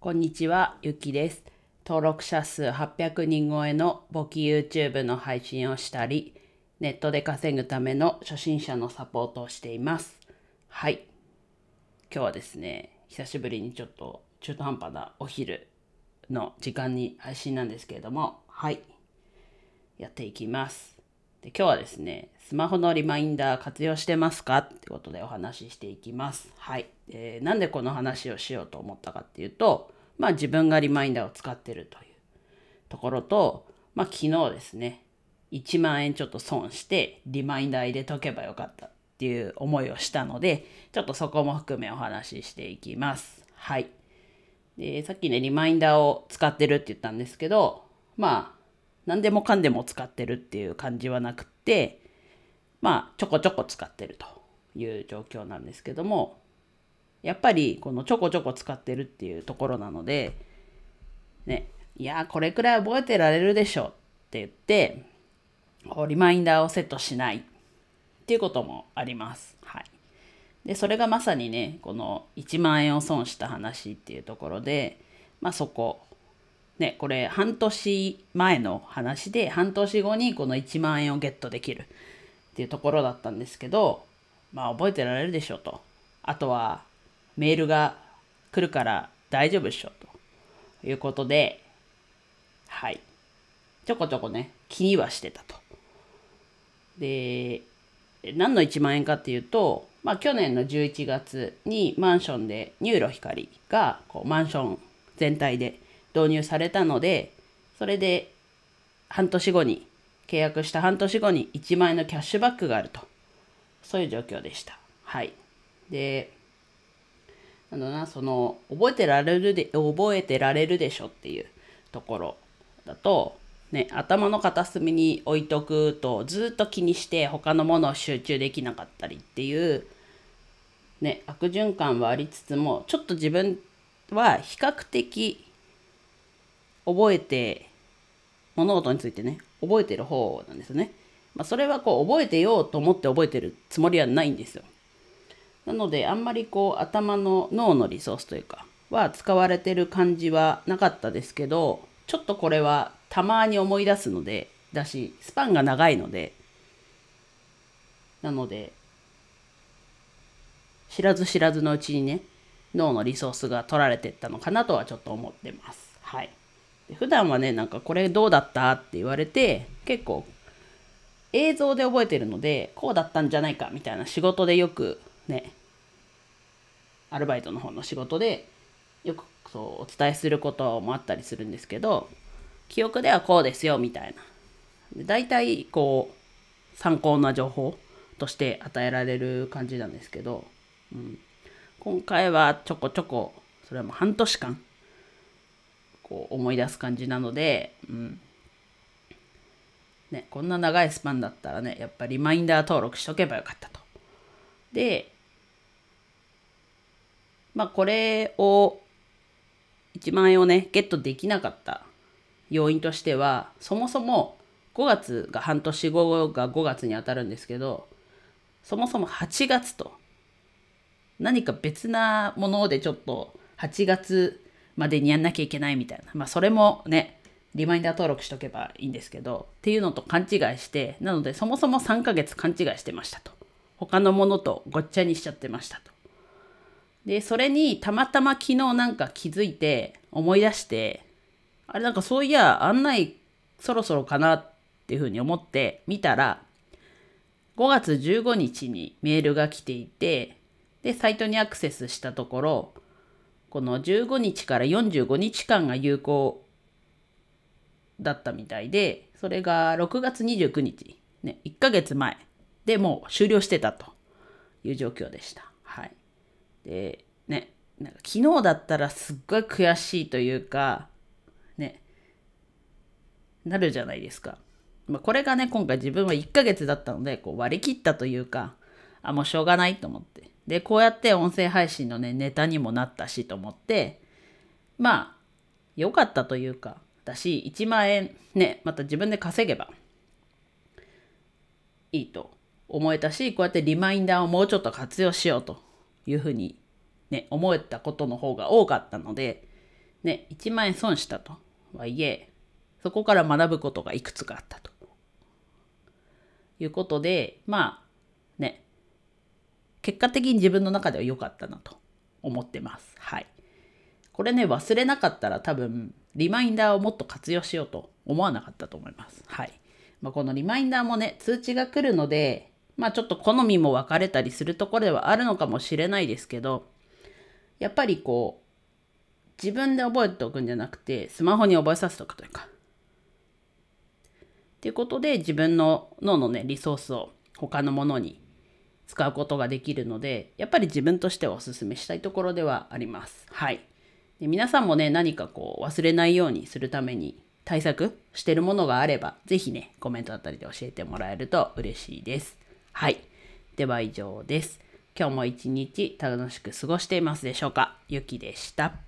こんにちは、ゆきです。登録者数800人超えの簿記 YouTube の配信をしたり、ネットで稼ぐための初心者のサポートをしています。はい。今日はですね、久しぶりにちょっと中途半端なお昼の時間に配信なんですけれども、はい。やっていきます。で今日はですね、スマホのリマインダー活用してますか？ってことでお話ししていきます。はい。えーなんでこの話をしようと思ったかっていうと、まあ自分がリマインダーを使ってるというところと、まあ昨日ですね、1万円ちょっと損してリマインダー入れとけばよかったっていう思いをしたので、ちょっとそこも含めお話ししていきます。はい。で、さっきね、リマインダーを使ってるって言ったんですけど、まあ、何でもかんでも使ってるっていう感じはなくって、まあ、ちょこちょこ使ってるという状況なんですけども、やっぱりこのちょこちょこ使ってるっていうところなので、ね、いや、これくらい覚えてられるでしょって言って、リマインダーをセットしないっていうこともあります。はい。で、それがまさにね、この1万円を損した話っていうところで、まあそこ、ね、これ半年前の話で、半年後にこの1万円をゲットできるっていうところだったんですけど、まあ覚えてられるでしょと。あとはメールが来るから大丈夫でしょということで、はい。ちょこちょこね、気にはしてたと。で、何の1万円かっていうと、まあ去年の11月にマンションで NURO 光がこうマンション全体で導入されたので、それで半年後に、契約した半年後に1万円のキャッシュバックがあると。そういう状況でした。はい。で、なんだな、その、覚えてられるで、覚えてられるでしょっていうところだと、ね、頭の片隅に置いとくとずっと気にして他のものを集中できなかったりっていう、ね、悪循環はありつつも、ちょっと自分は比較的覚えて、物事についてね、覚えてる方なんですね。まあ、それはこう覚えてようと思って覚えてるつもりはないんですよ。なのであんまりこう頭の脳のリソースというかは使われてる感じはなかったですけどちょっとこれはたまに思い出すのでだしスパンが長いのでなので知らず知らずのうちにね脳のリソースが取られてったのかなとはちょっと思ってます。はい。普段はねなんかこれどうだったって言われて結構映像で覚えてるのでこうだったんじゃないかみたいな仕事でよくねアルバイトの方の仕事でよくそうお伝えすることもあったりするんですけど記憶ではこうですよみたいな。で大体こう参考な情報として与えられる感じなんですけど、うん、今回はちょこちょこそれはもう半年間こう思い出す感じなので、うんね、こんな長いスパンだったらねやっぱリマインダー登録しとけばよかったと。でまあこれを1万円をねゲットできなかった要因としてはそもそも5月が半年後が5月に当たるんですけどそもそも8月と何か別なものでちょっと8月までにやんなきゃいけないみたいな。まあそれもねリマインダー登録しとけばいいんですけどっていうのと勘違いしてなのでそもそも3ヶ月勘違いしてましたと。他のものとごっちゃにしちゃってましたと。でそれにたまたま昨日なんか気づいて思い出してあれなんかそういや案内そろそろかなっていうふうに思って見たら5月15日にメールが来ていてでサイトにアクセスしたところこの15日から45日間が有効だったみたいでそれが6月29日、ね、1ヶ月前でもう終了してたという状況でした。はい、でねなんか昨日だったらすっごい悔しいというかねなるじゃないですか。まあ、これがね今回自分は1ヶ月だったのでこう割り切ったというかあもうしょうがないと思ってでこうやって音声配信のねネタにもなったしと思ってまあ良かったというかだし1万円ねまた自分で稼げばいいと思えたしこうやってリマインダーをもうちょっと活用しようというふうにね思えたことの方が多かったのでね、1万円損したとはいえ、そこから学ぶことがいくつかあったと。いうことで、まあ、ね、結果的に自分の中では良かったなと思ってます。はい。これね、忘れなかったら多分、リマインダーをもっと活用しようと思わなかったと思います。はい。まあ、このリマインダーもね、通知が来るので、まあちょっと好みも分かれたりするところではあるのかもしれないですけど、やっぱりこう、自分で覚えておくんじゃなくて、スマホに覚えさせておくというか。っていうことで自分の脳のね、リソースを他のものに使うことができるので、やっぱり自分としてはお勧めしたいところではあります。はい。で皆さんもね、何かこう忘れないようにするために対策してるものがあれば、是非ね、コメントだったりで教えてもらえると嬉しいです。はい。では以上です。今日も一日楽しく過ごしていますでしょうか？ゆきでした。